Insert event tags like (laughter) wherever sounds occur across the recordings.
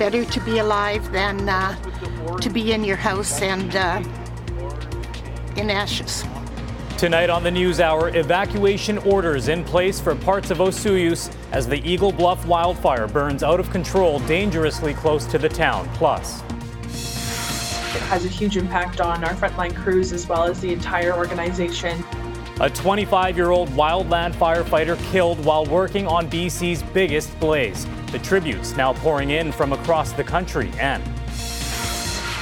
Better to be alive than uh, to be in your house and uh, in ashes. Tonight on the News Hour, evacuation orders in place for parts of Osoyoos as the Eagle Bluff wildfire burns out of control dangerously close to the town. Plus, it has a huge impact on our frontline crews as well as the entire organization. A 25 year old wildland firefighter killed while working on BC's biggest blaze. The tributes now pouring in from across the country and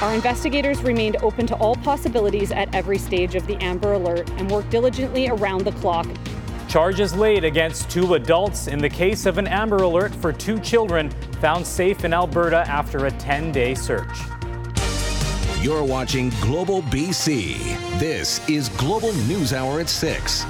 our investigators remained open to all possibilities at every stage of the Amber Alert and worked diligently around the clock. Charges laid against two adults in the case of an Amber Alert for two children found safe in Alberta after a 10 day search. You're watching Global BC. This is Global News Hour at 6.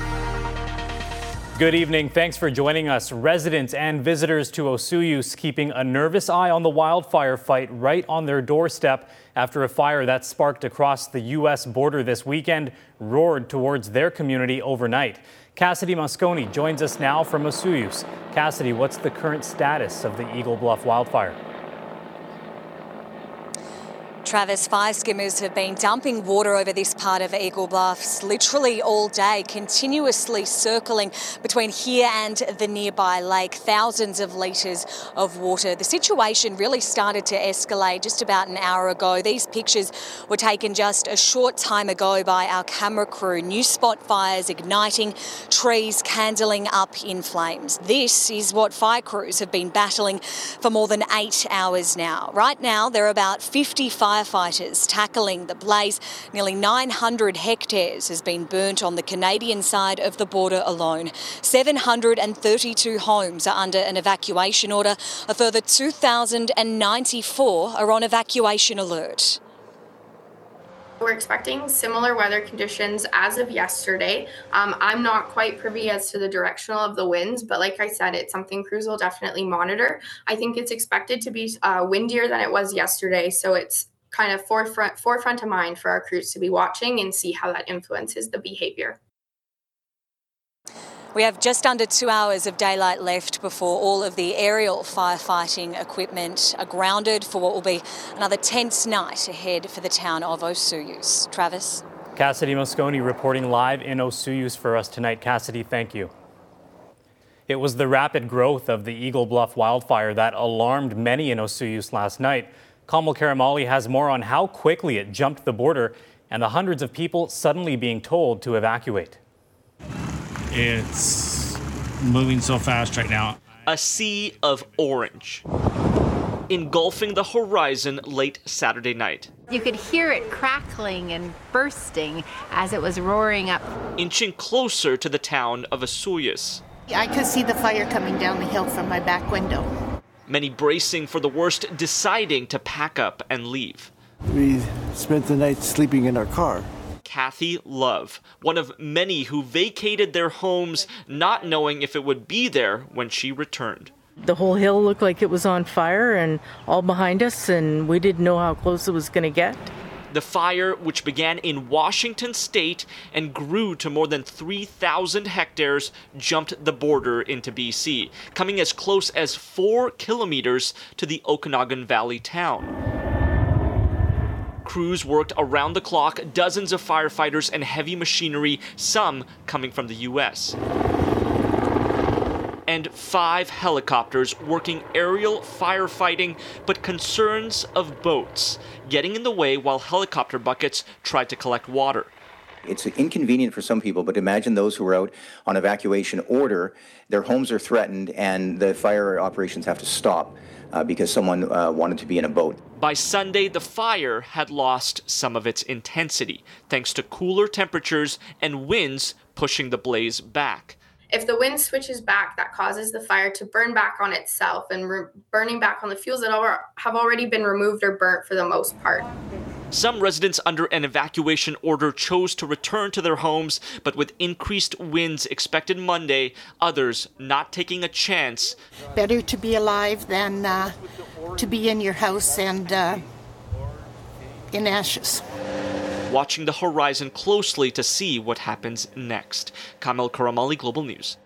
Good evening. Thanks for joining us. Residents and visitors to Osoyoos keeping a nervous eye on the wildfire fight right on their doorstep after a fire that sparked across the U.S. border this weekend roared towards their community overnight. Cassidy Mosconi joins us now from Osoyoos. Cassidy, what's the current status of the Eagle Bluff wildfire? Travis, fire skimmers have been dumping water over this part of Eagle Bluffs literally all day, continuously circling between here and the nearby lake. Thousands of litres of water. The situation really started to escalate just about an hour ago. These pictures were taken just a short time ago by our camera crew. New spot fires igniting, trees candling up in flames. This is what fire crews have been battling for more than eight hours now. Right now, there are about 55 firefighters tackling the blaze. Nearly 900 hectares has been burnt on the Canadian side of the border alone. 732 homes are under an evacuation order. A further 2,094 are on evacuation alert. We're expecting similar weather conditions as of yesterday. Um, I'm not quite privy as to the directional of the winds, but like I said, it's something crews will definitely monitor. I think it's expected to be uh, windier than it was yesterday, so it's kind of forefront forefront of mind for our crews to be watching and see how that influences the behavior. We have just under two hours of daylight left before all of the aerial firefighting equipment are grounded for what will be another tense night ahead for the town of Osoyoos. Travis? Cassidy Mosconi reporting live in Osoyoos for us tonight. Cassidy, thank you. It was the rapid growth of the Eagle Bluff wildfire that alarmed many in Osoyoos last night. Kamil Karamali has more on how quickly it jumped the border and the hundreds of people suddenly being told to evacuate. It's moving so fast right now. A sea of orange engulfing the horizon late Saturday night. You could hear it crackling and bursting as it was roaring up, inching closer to the town of Osoyoos. I could see the fire coming down the hill from my back window many bracing for the worst, deciding to pack up and leave. We spent the night sleeping in our car. Kathy Love, one of many who vacated their homes not knowing if it would be there when she returned. The whole hill looked like it was on fire and all behind us, and we didn't know how close it was going to get. The fire, which began in Washington state and grew to more than 3,000 hectares, jumped the border into BC, coming as close as four kilometers to the Okanagan Valley town. Crews worked around the clock, dozens of firefighters and heavy machinery, some coming from the U.S and five helicopters working aerial firefighting, but concerns of boats getting in the way while helicopter buckets tried to collect water. It's inconvenient for some people, but imagine those who are out on evacuation order, their homes are threatened, and the fire operations have to stop uh, because someone uh, wanted to be in a boat. By Sunday, the fire had lost some of its intensity, thanks to cooler temperatures and winds pushing the blaze back. If the wind switches back, that causes the fire to burn back on itself and re- burning back on the fuels that are, have already been removed or burnt for the most part. Some residents under an evacuation order chose to return to their homes, but with increased winds expected Monday, others not taking a chance. Better to be alive than uh, to be in your house and uh, in ashes watching the horizon closely to see what happens next. Kamil Karamali, Global News.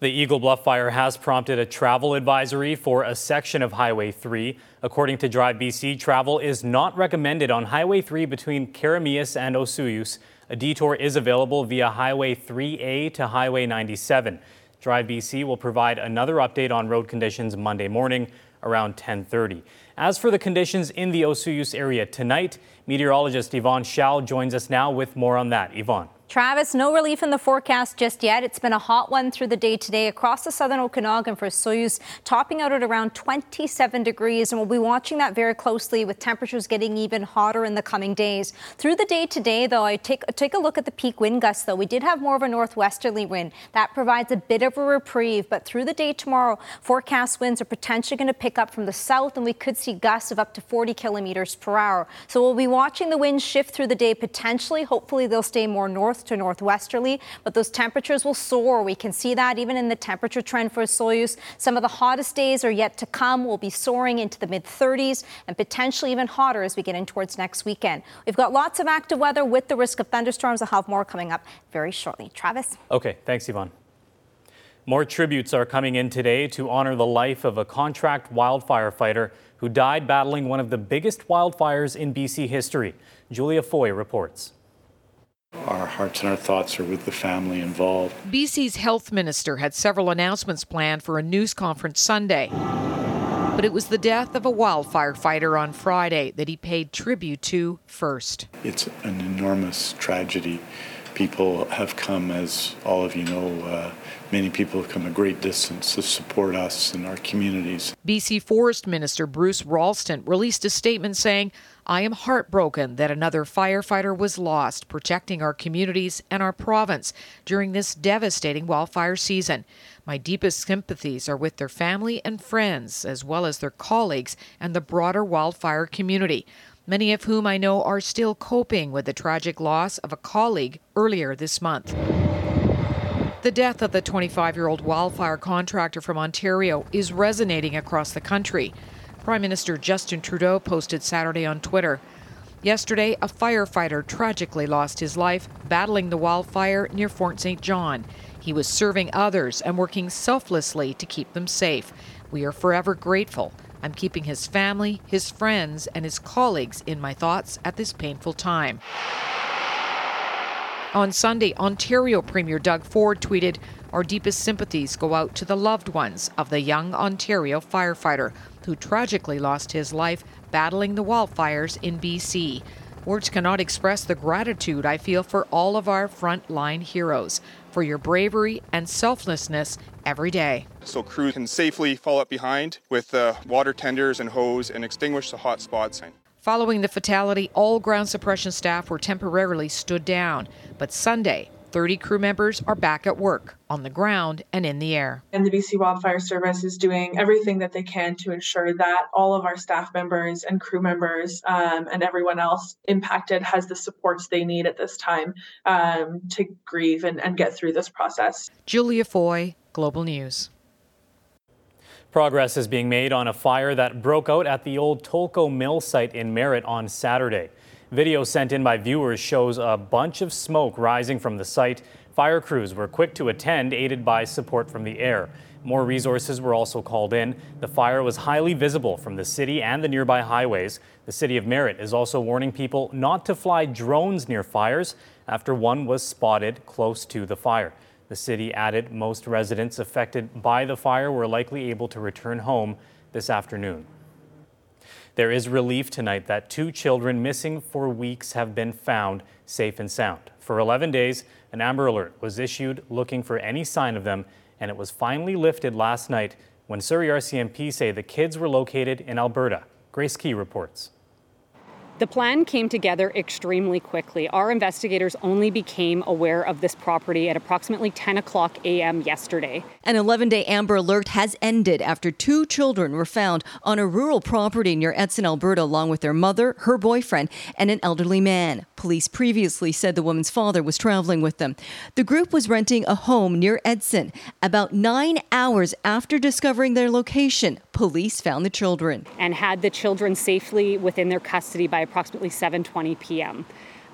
The Eagle Bluff fire has prompted a travel advisory for a section of Highway 3. According to Drive BC, travel is not recommended on Highway 3 between Keremeos and Osoyoos. A detour is available via Highway 3A to Highway 97. Drive BC will provide another update on road conditions Monday morning around 10:30. As for the conditions in the Osoyoos area tonight, meteorologist Yvonne Shao joins us now with more on that. Yvonne. Travis, no relief in the forecast just yet. It's been a hot one through the day today across the southern Okanagan for Osoyoos, topping out at around 27 degrees. And we'll be watching that very closely with temperatures getting even hotter in the coming days. Through the day today, though, I take, take a look at the peak wind gusts, though. We did have more of a northwesterly wind. That provides a bit of a reprieve. But through the day tomorrow, forecast winds are potentially going to pick up from the south, and we could see gusts of up to 40 kilometers per hour. So we'll be watching the winds shift through the day potentially. Hopefully, they'll stay more north north to northwesterly, but those temperatures will soar. We can see that even in the temperature trend for Osoyoos. Some of the hottest days are yet to come. We'll be soaring into the mid 30s and potentially even hotter as we get in towards next weekend. We've got lots of active weather with the risk of thunderstorms. I'll have more coming up very shortly. Travis? Okay, thanks, Yvonne. More tributes are coming in today to honor the life of a contract wildfire fighter who died battling one of the biggest wildfires in BC history. Julia Foy reports. Our hearts and our thoughts are with the family involved. BC's health minister had several announcements planned for a news conference Sunday. But it was the death of a wildfire fighter on Friday that he paid tribute to first. It's an enormous tragedy. People have come, as all of you know, uh, many people have come a great distance to support us and our communities. BC Forest Minister Bruce Ralston released a statement saying, I am heartbroken that another firefighter was lost protecting our communities and our province during this devastating wildfire season. My deepest sympathies are with their family and friends, as well as their colleagues and the broader wildfire community, many of whom I know are still coping with the tragic loss of a colleague earlier this month. The death of the 25 year old wildfire contractor from Ontario is resonating across the country. Prime Minister Justin Trudeau posted Saturday on Twitter. Yesterday, a firefighter tragically lost his life battling the wildfire near Fort St. John. He was serving others and working selflessly to keep them safe. We are forever grateful. I'm keeping his family, his friends, and his colleagues in my thoughts at this painful time. On Sunday, Ontario Premier Doug Ford tweeted, Our deepest sympathies go out to the loved ones of the young Ontario firefighter who tragically lost his life battling the wildfires in BC. Words cannot express the gratitude I feel for all of our frontline heroes, for your bravery and selflessness every day. So crews can safely follow up behind with uh, water tenders and hose and extinguish the hot spots. Following the fatality, all ground suppression staff were temporarily stood down. But Sunday, 30 crew members are back at work on the ground and in the air. And the BC Wildfire Service is doing everything that they can to ensure that all of our staff members and crew members um, and everyone else impacted has the supports they need at this time um, to grieve and, and get through this process. Julia Foy, Global News. Progress is being made on a fire that broke out at the old Tolko Mill site in Merritt on Saturday. Video sent in by viewers shows a bunch of smoke rising from the site. Fire crews were quick to attend, aided by support from the air. More resources were also called in. The fire was highly visible from the city and the nearby highways. The city of Merritt is also warning people not to fly drones near fires after one was spotted close to the fire. The city added most residents affected by the fire were likely able to return home this afternoon. There is relief tonight that two children missing for weeks have been found safe and sound. For 11 days, an Amber Alert was issued looking for any sign of them, and it was finally lifted last night when Surrey RCMP say the kids were located in Alberta. Grace Ke reports. The plan came together extremely quickly. Our investigators only became aware of this property at approximately 10 o'clock a.m. yesterday. An 11 day Amber Alert has ended after two children were found on a rural property near Edson, Alberta, along with their mother, her boyfriend, and an elderly man. Police previously said the woman's father was traveling with them. The group was renting a home near Edson. About nine hours after discovering their location, police found the children and had the children safely within their custody by approximately 7:20 p.m.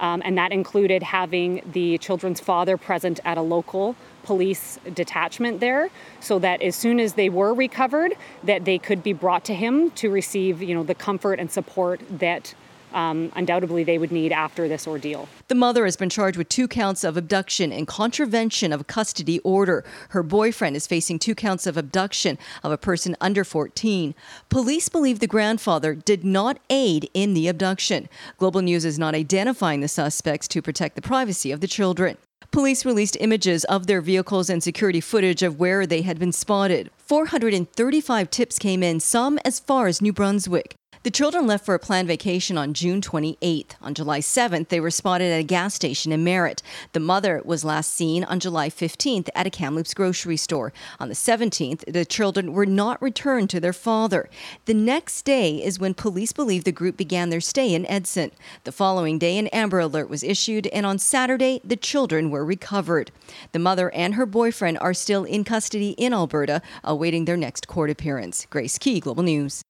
Um, and that included having the children's father present at a local police detachment there so that as soon as they were recovered that they could be brought to him to receive you know the comfort and support that um, undoubtedly they would need after this ordeal. The mother has been charged with two counts of abduction and contravention of a custody order. Her boyfriend is facing two counts of abduction of a person under 14. Police believe the grandfather did not aid in the abduction. Global News is not identifying the suspects to protect the privacy of the children. Police released images of their vehicles and security footage of where they had been spotted. 435 tips came in, some as far as New Brunswick. The children left for a planned vacation on June 28th. On July 7th, they were spotted at a gas station in Merritt. The mother was last seen on July 15th at a Kamloops grocery store. On the 17th, the children were not returned to their father. The next day is when police believe the group began their stay in Edson. The following day, an Amber Alert was issued, and on Saturday, the children were recovered. The mother and her boyfriend are still in custody in Alberta, awaiting their next court appearance. Grace Ke, Global News.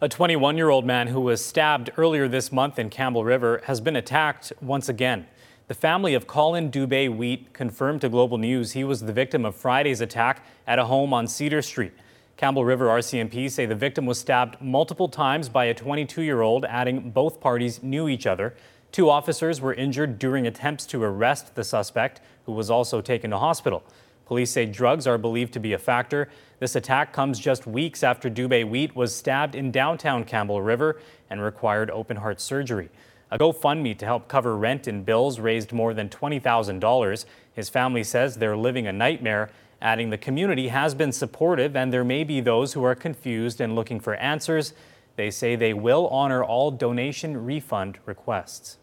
A 21 year old man who was stabbed earlier this month in Campbell River has been attacked once again. The family of Colin Dubé Wheat confirmed to Global News he was the victim of Friday's attack at a home on Cedar Street. Campbell River RCMP say the victim was stabbed multiple times by a 22 year old, adding both parties knew each other. Two officers were injured during attempts to arrest the suspect, who was also taken to hospital. Police say drugs are believed to be a factor. This attack comes just weeks after Dubé Wheat was stabbed in downtown Campbell River and required open heart surgery. A GoFundMe to help cover rent and bills raised more than $20,000. His family says they're living a nightmare, adding the community has been supportive and there may be those who are confused and looking for answers. They say they will honor all donation refund requests.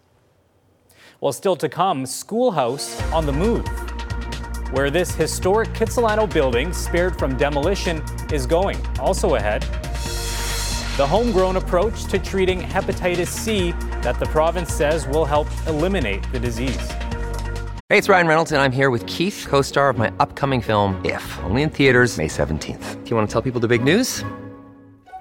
Well, still to come, Schoolhouse on the move where this historic Kitsilano building, spared from demolition, is going. Also ahead, the homegrown approach to treating hepatitis C that the province says will help eliminate the disease. Hey, it's Ryan Reynolds, and I'm here with Keith, co star of my upcoming film, If, only in theaters, May 17th. Do you want to tell people the big news?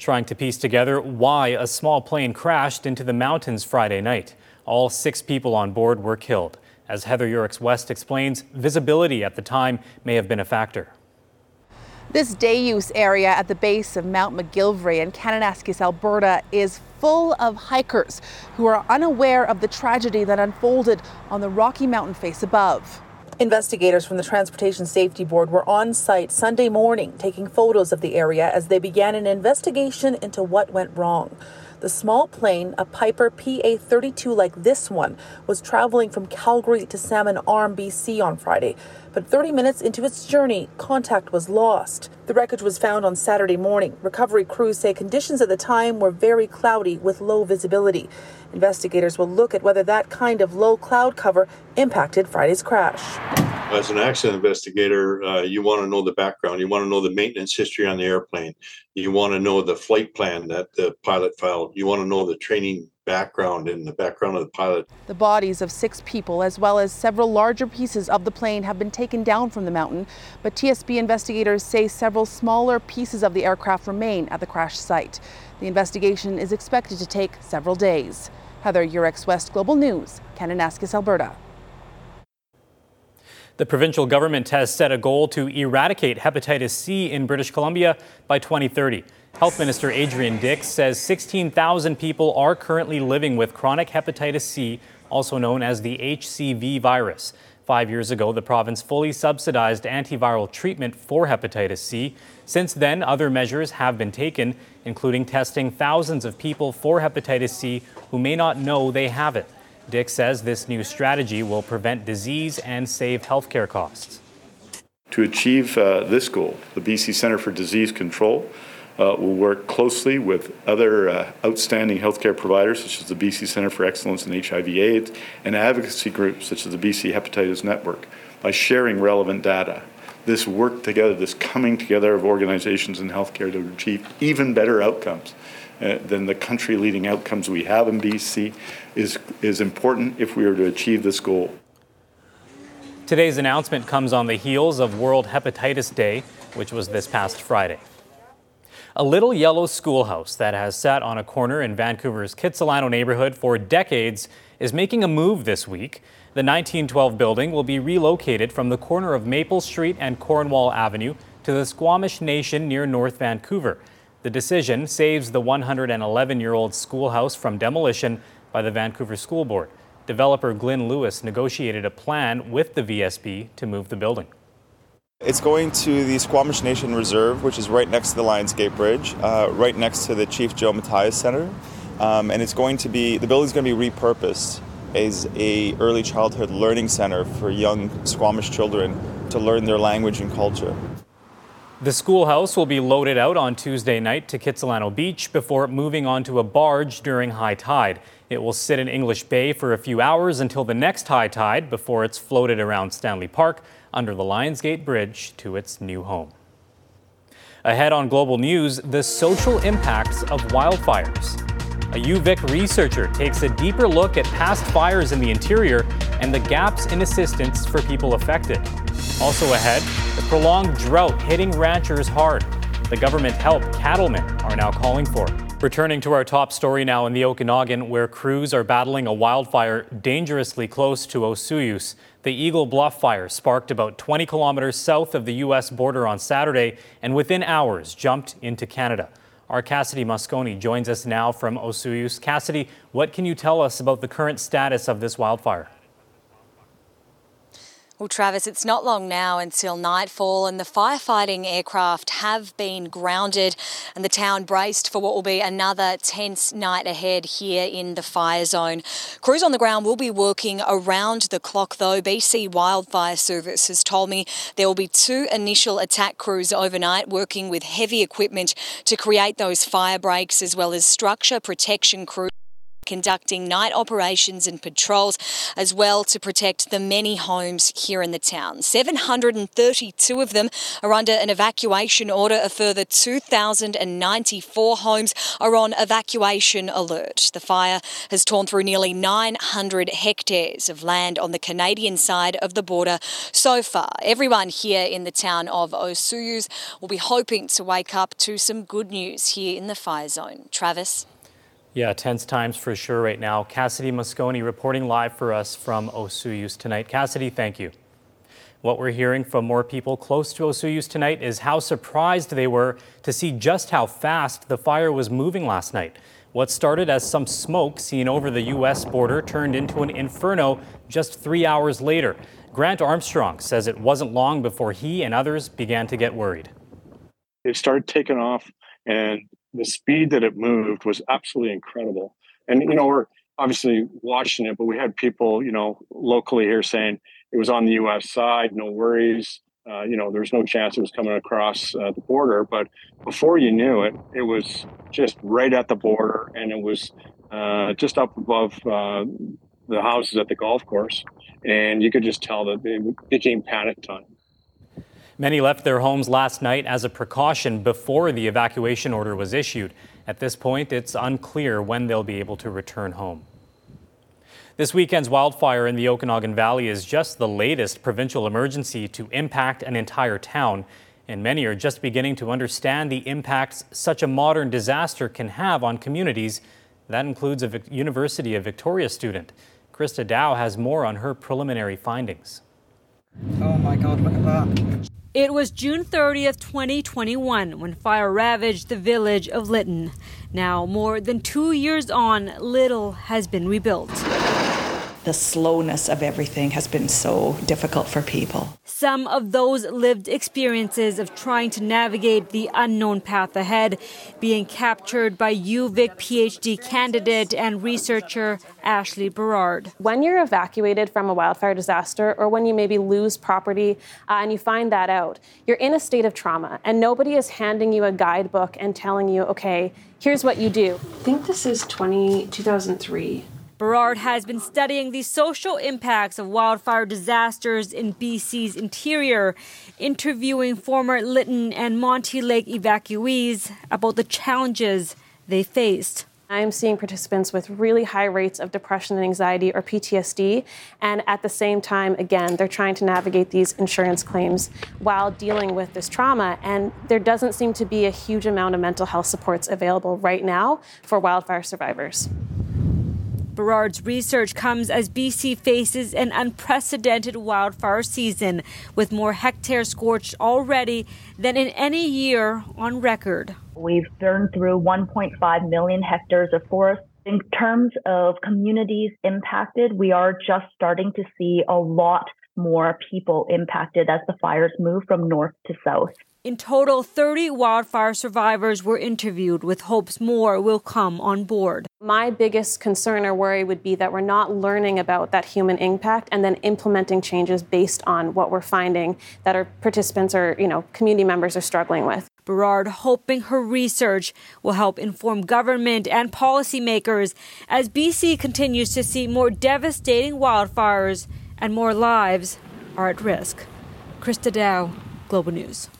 trying to piece together why a small plane crashed into the mountains Friday night. All six people on board were killed. As Heather Yourex West explains, visibility at the time may have been a factor. This day use area at the base of Mount McGillivray in Kananaskis, Alberta is full of hikers who are unaware of the tragedy that unfolded on the Rocky Mountain face above. Investigators from the Transportation Safety Board were on site Sunday morning taking photos of the area as they began an investigation into what went wrong. The small plane, a Piper PA 32 like this one, was traveling from Calgary to Salmon Arm, BC on Friday. But 30 minutes into its journey, contact was lost. The wreckage was found on Saturday morning. Recovery crews say conditions at the time were very cloudy with low visibility. Investigators will look at whether that kind of low cloud cover impacted Friday's crash. As an accident investigator, uh, you want to know the background. You want to know the maintenance history on the airplane. You want to know the flight plan that the pilot filed. You want to know the training background and the background of the pilot. The bodies of six people, as well as several larger pieces of the plane, have been taken down from the mountain. But TSB investigators say several smaller pieces of the aircraft remain at the crash site. The investigation is expected to take several days. Heather Yourex West Global News, Kananaskis, Alberta. The provincial government has set a goal to eradicate hepatitis C in British Columbia by 2030. Health Minister Adrian Dix says 16,000 people are currently living with chronic hepatitis C also known as the HCV virus. Five years ago, the province fully subsidized antiviral treatment for hepatitis C. Since then, other measures have been taken, including testing thousands of people for hepatitis C who may not know they have it. Dix says this new strategy will prevent disease and save healthcare costs. To achieve uh, this goal, the BC Centre for Disease Control uh, will work closely with other uh, outstanding healthcare providers, such as the BC Centre for Excellence in HIV/AIDS, and advocacy groups such as the BC Hepatitis Network, by sharing relevant data. This work together, this coming together of organizations in healthcare to achieve even better outcomes uh, than the country leading outcomes we have in BC is, is important if we are to achieve this goal. Today's announcement comes on the heels of World Hepatitis Day, which was this past Friday. A little yellow schoolhouse that has sat on a corner in Vancouver's Kitsilano neighborhood for decades is making a move this week. The 1912 building will be relocated from the corner of Maple Street and Cornwall Avenue to the Squamish Nation near North Vancouver. The decision saves the 111 year old schoolhouse from demolition by the Vancouver School Board. Developer Glenn Lewis negotiated a plan with the VSB to move the building. It's going to the Squamish Nation Reserve, which is right next to the Lionsgate Bridge, uh, right next to the Chief Joe Mathias Center, um, and it's going to be the building's going to be repurposed as a early childhood learning center for young Squamish children to learn their language and culture. The schoolhouse will be loaded out on Tuesday night to Kitsilano Beach before moving onto a barge during high tide. It will sit in English Bay for a few hours until the next high tide before it's floated around Stanley Park under the Lionsgate Bridge to its new home. Ahead on Global News, the social impacts of wildfires. A UVic researcher takes a deeper look at past fires in the interior and the gaps in assistance for people affected. Also ahead, the prolonged drought hitting ranchers hard. The government help cattlemen are now calling for. Returning to our top story now in the Okanagan, where crews are battling a wildfire dangerously close to Osoyoos. The Eagle Bluff fire sparked about 20 kilometers south of the U.S. border on Saturday and within hours jumped into Canada. Our Cassidy Mosconi joins us now from Osoyoos. Cassidy, what can you tell us about the current status of this wildfire? Well, Travis, it's not long now until nightfall, and the firefighting aircraft have been grounded, and the town braced for what will be another tense night ahead here in the fire zone. Crews on the ground will be working around the clock, though. BC Wildfire Service has told me there will be two initial attack crews overnight working with heavy equipment to create those fire breaks, as well as structure protection crews conducting night operations and patrols as well to protect the many homes here in the town. 732 of them are under an evacuation order. A further 2,094 homes are on evacuation alert. The fire has torn through nearly 900 hectares of land on the Canadian side of the border so far. Everyone here in the town of Osoyoos will be hoping to wake up to some good news here in the fire zone. Travis? Yeah, tense times for sure right now. Cassidy Mosconi reporting live for us from Osoyoos tonight. Cassidy, thank you. What we're hearing from more people close to Osoyoos tonight is how surprised they were to see just how fast the fire was moving last night. What started as some smoke seen over the U.S. border turned into an inferno just three hours later. Grant Armstrong says it wasn't long before he and others began to get worried. It started taking off, and the speed that it moved was absolutely incredible. And you know, we're obviously watching it, but we had people, you know, locally here saying it was on the U.S. side, no worries. Uh, you know, there's no chance it was coming across uh, the border. But before you knew it, it was just right at the border, and it was uh, just up above uh, the houses at the golf course, and you could just tell that it became panic time. Many left their homes last night as a precaution before the evacuation order was issued. At this point, it's unclear when they'll be able to return home. This weekend's wildfire in the Okanagan Valley is just the latest provincial emergency to impact an entire town, and many are just beginning to understand the impacts such a modern disaster can have on communities. That includes a University of Victoria student. Christa Dao has more on her preliminary findings. Oh my God, look at that. It was June 30th, 2021, when fire ravaged the village of Lytton. Now, more than two years on, little has been rebuilt. The slowness of everything has been so difficult for people. Some of those lived experiences of trying to navigate the unknown path ahead being captured by UVic PhD candidate and researcher Ashley Berard. When you're evacuated from a wildfire disaster or when you maybe lose property uh, and you find that out, you're in a state of trauma and nobody is handing you a guidebook and telling you, okay, here's what you do. I think this is 20, 2003. Berard has been studying the social impacts of wildfire disasters in BC's interior, interviewing former Lytton and Monte Lake evacuees about the challenges they faced. I'm seeing participants with really high rates of depression and anxiety or PTSD. And at the same time, again, they're trying to navigate these insurance claims while dealing with this trauma. And there doesn't seem to be a huge amount of mental health supports available right now for wildfire survivors. Berard's research comes as BC faces an unprecedented wildfire season, with more hectares scorched already than in any year on record. We've burned through 1.5 million hectares of forest. In terms of communities impacted, we are just starting to see a lot more people impacted as the fires move from north to south. In total, 30 wildfire survivors were interviewed, with hopes more will come on board. My biggest concern or worry would be that we're not learning about that human impact and then implementing changes based on what we're finding that our participants or, you know, community members are struggling with. Berard hoping her research will help inform government and policymakers as BC continues to see more devastating wildfires and more lives are at risk. Christa Dao, Global News.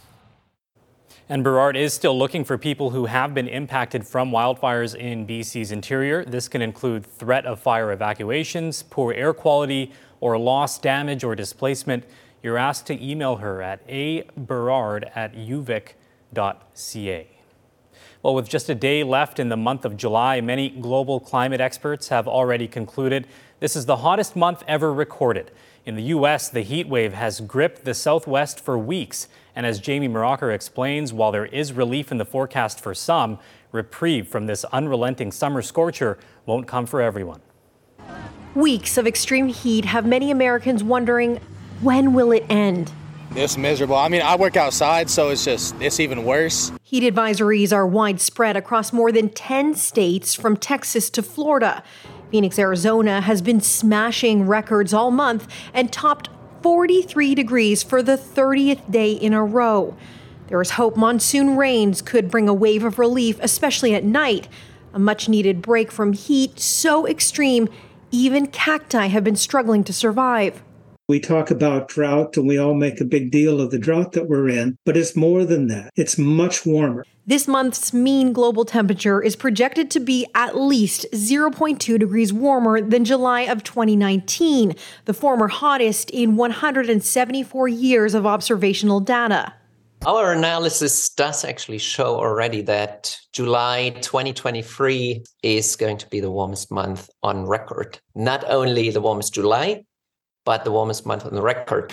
And Berard is still looking for people who have been impacted from wildfires in BC's interior. This can include threat of fire evacuations, poor air quality, or loss, damage, or displacement. You're asked to email her at aberard at uvic.ca. Well, with just a day left in the month of July, many global climate experts have already concluded this is the hottest month ever recorded. In the U.S., the heat wave has gripped the southwest for weeks. And as Jamie Mauracher explains, while there is relief in the forecast for some, reprieve from this unrelenting summer scorcher won't come for everyone. Weeks of extreme heat have many Americans wondering when will it end? It's miserable. I mean, I work outside, so it's just, it's even worse. Heat advisories are widespread across more than 10 states from Texas to Florida. Phoenix, Arizona has been smashing records all month and topped 43 degrees for the 30th day in a row. There is hope monsoon rains could bring a wave of relief, especially at night. A much needed break from heat so extreme, even cacti have been struggling to survive. We talk about drought and we all make a big deal of the drought that we're in, but it's more than that. It's much warmer. This month's mean global temperature is projected to be at least 0.2 degrees warmer than July of 2019, the former hottest in 174 years of observational data. Our analysis does actually show already that July 2023 is going to be the warmest month on record. Not only the warmest July, but the warmest month on record.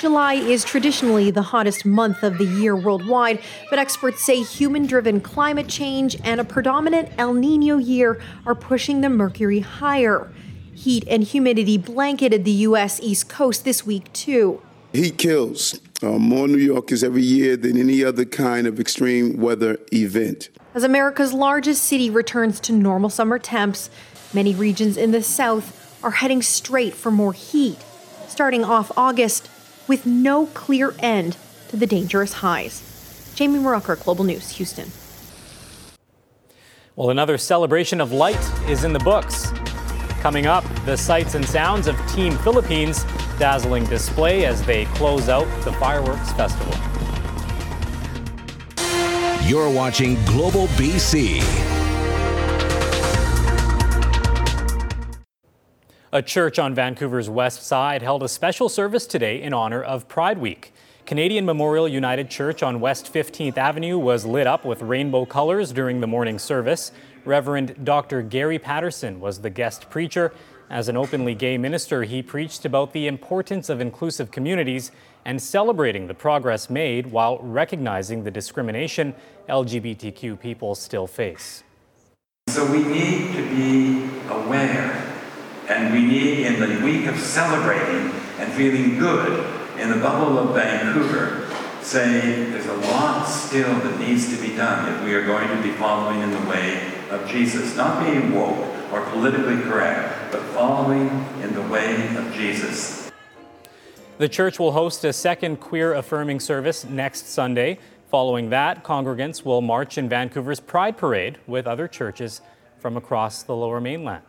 July is traditionally the hottest month of the year worldwide, but experts say human driven climate change and a predominant El Nino year are pushing the mercury higher. Heat and humidity blanketed the U.S. East Coast this week, too. Heat kills uh, more New Yorkers every year than any other kind of extreme weather event. As America's largest city returns to normal summer temps, many regions in the South are heading straight for more heat, starting off August with no clear end to the dangerous highs. Jamie Mauracher, Global News, Houston. Well, another celebration of light is in the books. Coming up, the sights and sounds of Team Philippines' dazzling display as they close out the fireworks festival. You're watching Global BC. A church on Vancouver's west side held a special service today in honor of Pride Week. Canadian Memorial United Church on West 15th Avenue was lit up with rainbow colors during the morning service. Reverend Dr. Gary Paterson was the guest preacher. As an openly gay minister, he preached about the importance of inclusive communities and celebrating the progress made while recognizing the discrimination LGBTQ people still face. So we need to be aware And we need, in the week of celebrating and feeling good in the bubble of Vancouver, say there's a lot still that needs to be done if we are going to be following in the way of Jesus. Not being woke or politically correct, but following in the way of Jesus. The church will host a second queer affirming service next Sunday. Following that, congregants will march in Vancouver's Pride Parade with other churches from across the lower mainland.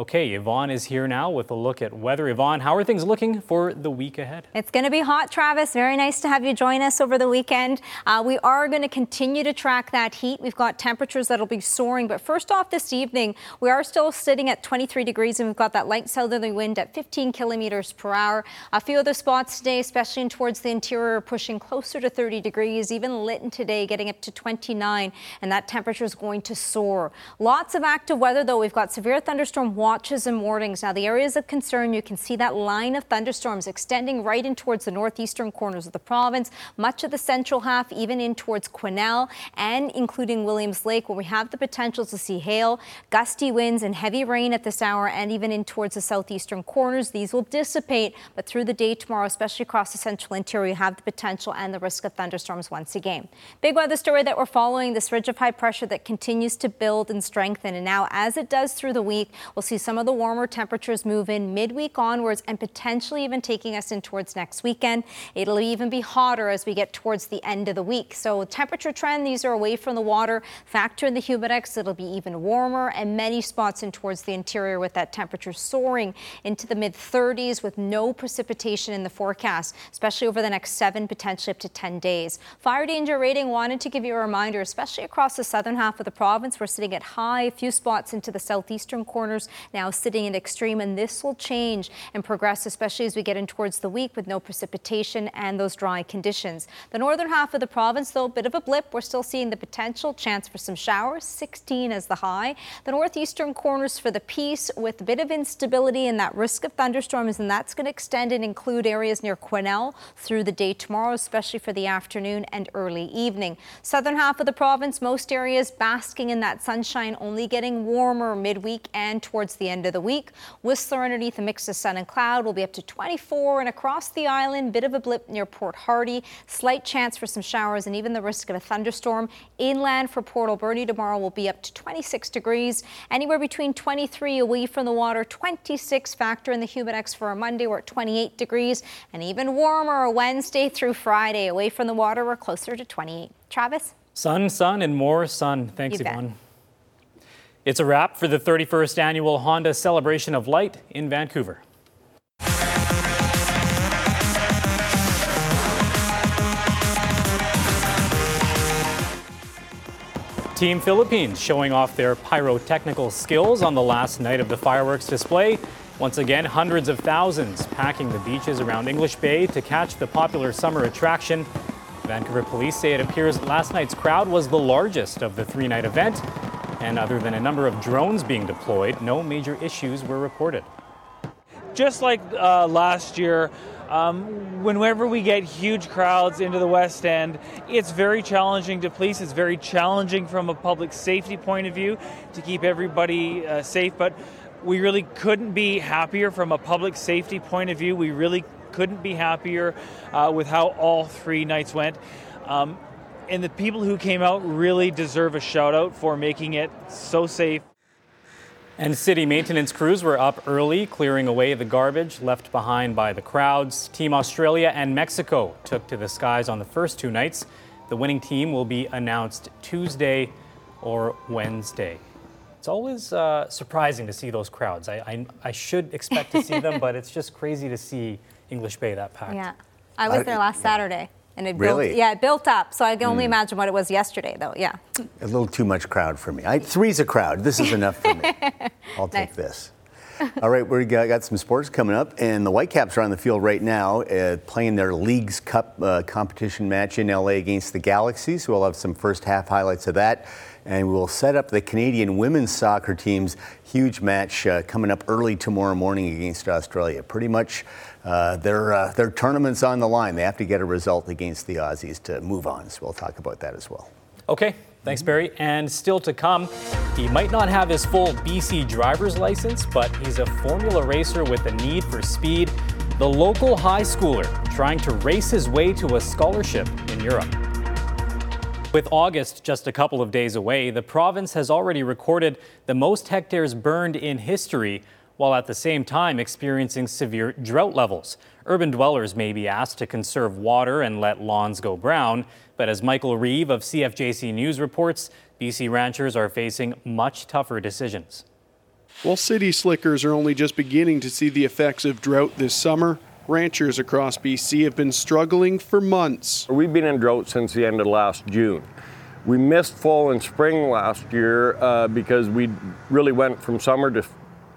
Okay, Yvonne is here now with a look at weather. Yvonne, how are things looking for the week ahead? It's going to be hot, Travis. Very nice to have you join us over the weekend. Uh, we are going to continue to track that heat. We've got temperatures that'll be soaring. But first off, this evening, we are still sitting at 23 degrees and we've got that light southerly wind at 15 kilometers per hour. A few other spots today, especially in towards the interior, pushing closer to 30 degrees. Even Lytton today getting up to 29, and that temperature is going to soar. Lots of active weather, though. We've got severe thunderstorm watches and warnings. Now, the areas of concern, you can see that line of thunderstorms extending right in towards the northeastern corners of the province, much of the central half, even in towards Quesnel and including Williams Lake, where we have the potential to see hail, gusty winds, and heavy rain at this hour, and even in towards the southeastern corners. These will dissipate, but through the day tomorrow, especially across the central interior, you have the potential and the risk of thunderstorms once again. Big weather story that we're following this ridge of high pressure that continues to build and strengthen. And now, as it does through the week, we'll see some of the warmer temperatures move in midweek onwards and potentially even taking us in towards next weekend. It'll even be hotter as we get towards the end of the week. So temperature trend, these are away from the water. Factor in the humidex, it'll be even warmer and many spots in towards the interior with that temperature soaring into the mid 30s with no precipitation in the forecast, especially over the next seven, potentially up to 10 days. Fire danger rating wanted to give you a reminder, especially across the southern half of the province. We're sitting at high, a few spots into the southeastern corners now sitting at extreme, and this will change and progress, especially as we get in towards the week with no precipitation and those dry conditions. The northern half of the province, though, a bit of a blip. We're still seeing the potential chance for some showers, 16 as the high. The northeastern corners for the peace with a bit of instability and that risk of thunderstorms, and that's going to extend and include areas near Quesnel through the day tomorrow, especially for the afternoon and early evening. Southern half of the province, most areas basking in that sunshine, only getting warmer midweek and towards the end of the week. Whistler underneath a mix of sun and cloud will be up to 24 and across the island, bit of a blip near Port Hardy, slight chance for some showers and even the risk of a thunderstorm. Inland for Port Alberni tomorrow will be up to 26 degrees, anywhere between 23 away from the water, 26 factor in the humidex for a Monday, we're at 28 degrees, and even warmer Wednesday through Friday. Away from the water, we're closer to 28. Travis? Sun, sun, and more sun. Thanks. Yvonne. It's a wrap for the 31st annual Honda Celebration of Light in Vancouver. Team Philippines showing off their pyrotechnical skills on the last night of the fireworks display. Once again, hundreds of thousands packing the beaches around English Bay to catch the popular summer attraction. Vancouver police say it appears last night's crowd was the largest of the three night event. And other than a number of drones being deployed, no major issues were reported. just like uh, last year, um, whenever we get huge crowds into the West End, it's very challenging to police. It's very challenging from a public safety point of view to keep everybody uh, safe. But we really couldn't be happier from a public safety point of view. We really couldn't be happier uh, with how all three nights went. Um, and the people who came out really deserve a shout out for making it so safe. And city maintenance crews were up early, clearing away the garbage left behind by the crowds. Team Australia and Mexico took to the skies on the first two nights. The winning team will be announced Tuesday or Wednesday. It's always uh, surprising to see those crowds. I, I, I should expect to see them, (laughs) but it's just crazy to see English Bay that packed. Yeah. I was there last Saturday. And it Really? built, yeah, it built up. So I can only Mm. imagine what it was yesterday, though. Yeah. A little too much crowd for me. I, three's a crowd. This is enough for me. (laughs) I'll take Nice. this. All right, we got, got some sports coming up, and the Whitecaps are on the field right now, uh, playing their Leagues Cup uh, competition match in LA against the Galaxy. So We'll have some first half highlights of that, and we'll set up the Canadian women's soccer team's huge match uh, coming up early tomorrow morning against Australia. Pretty much, uh, their uh, their tournament's on the line. They have to get a result against the Aussies to move on. So we'll talk about that as well. Okay, Thanks, Barry. And still to come, he might not have his full BC driver's license, but he's a formula racer with a need for speed. The local high schooler trying to race his way to a scholarship in Europe. With August just a couple of days away, the province has already recorded the most hectares burned in history, while at the same time experiencing severe drought levels. Urban dwellers may be asked to conserve water and let lawns go brown, but as Michael Reeve of CFJC News reports, BC ranchers are facing much tougher decisions. While city slickers are only just beginning to see the effects of drought this summer, ranchers across BC have been struggling for months. We've been in drought since the end of last June. We missed fall and spring last year uh, because we really went from summer to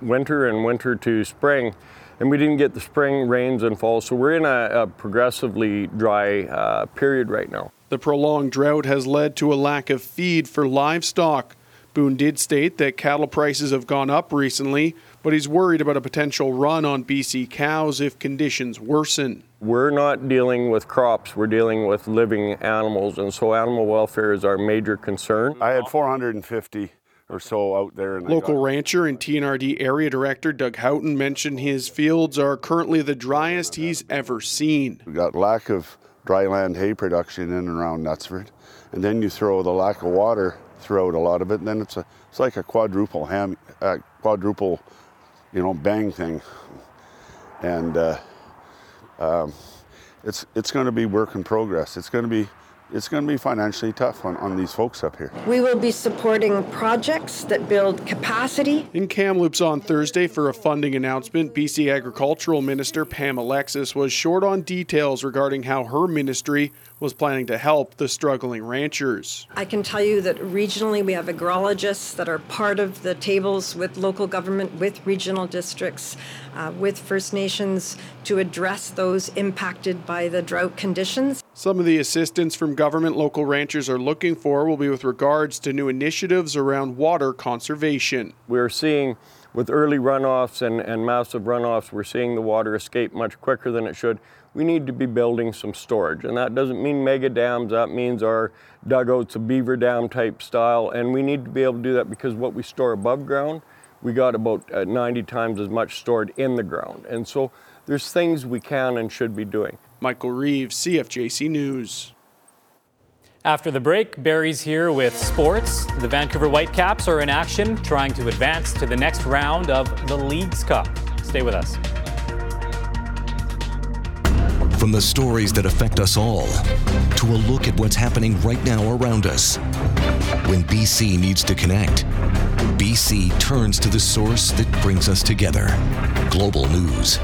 winter and winter to spring and we didn't get the spring rains and fall. So we're in a, a progressively dry uh, period right now. The prolonged drought has led to a lack of feed for livestock. Boon did state that cattle prices have gone up recently, but he's worried about a potential run on BC cows if conditions worsen. We're not dealing with crops, we're dealing with living animals, and so animal welfare is our major concern. I had 450 or so out there. Local rancher and TNRD area director Doug Houghton mentioned his fields are currently the driest he's ever seen. We got lack of dryland hay production in and around Knutsford, and then you throw the lack of water throughout a lot of it, and then it's a it's like a quadruple ham, uh, quadruple, you know, bang thing, and uh, um, it's it's going to be work in progress. It's going to be it's going to be financially tough on, on these folks up here. We will be supporting projects that build capacity. In Kamloops on Thursday for a funding announcement, BC Agricultural Minister Pam Alexis was short on details regarding how her ministry was planning to help the struggling ranchers. I can tell you that regionally we have agrologists that are part of the tables with local government, with regional districts, uh, with First Nations to address those impacted by the drought conditions. Some of the assistance from government local ranchers are looking for will be with regards to new initiatives around water conservation. We're seeing with early runoffs and, and massive runoffs, we're seeing the water escape much quicker than it should we need to be building some storage. And that doesn't mean mega dams, that means our dugouts, a beaver dam type style. And we need to be able to do that because what we store above ground, we got about uh, 90 times as much stored in the ground. And so there's things we can and should be doing. Michael Reeves, CFJC News. After the break, Barry's here with sports. The Vancouver Whitecaps are in action, trying to advance to the next round of the Leagues Cup. Stay with us. From the stories that affect us all to a look at what's happening right now around us. When BC needs to connect, BC turns to the source that brings us together Global News.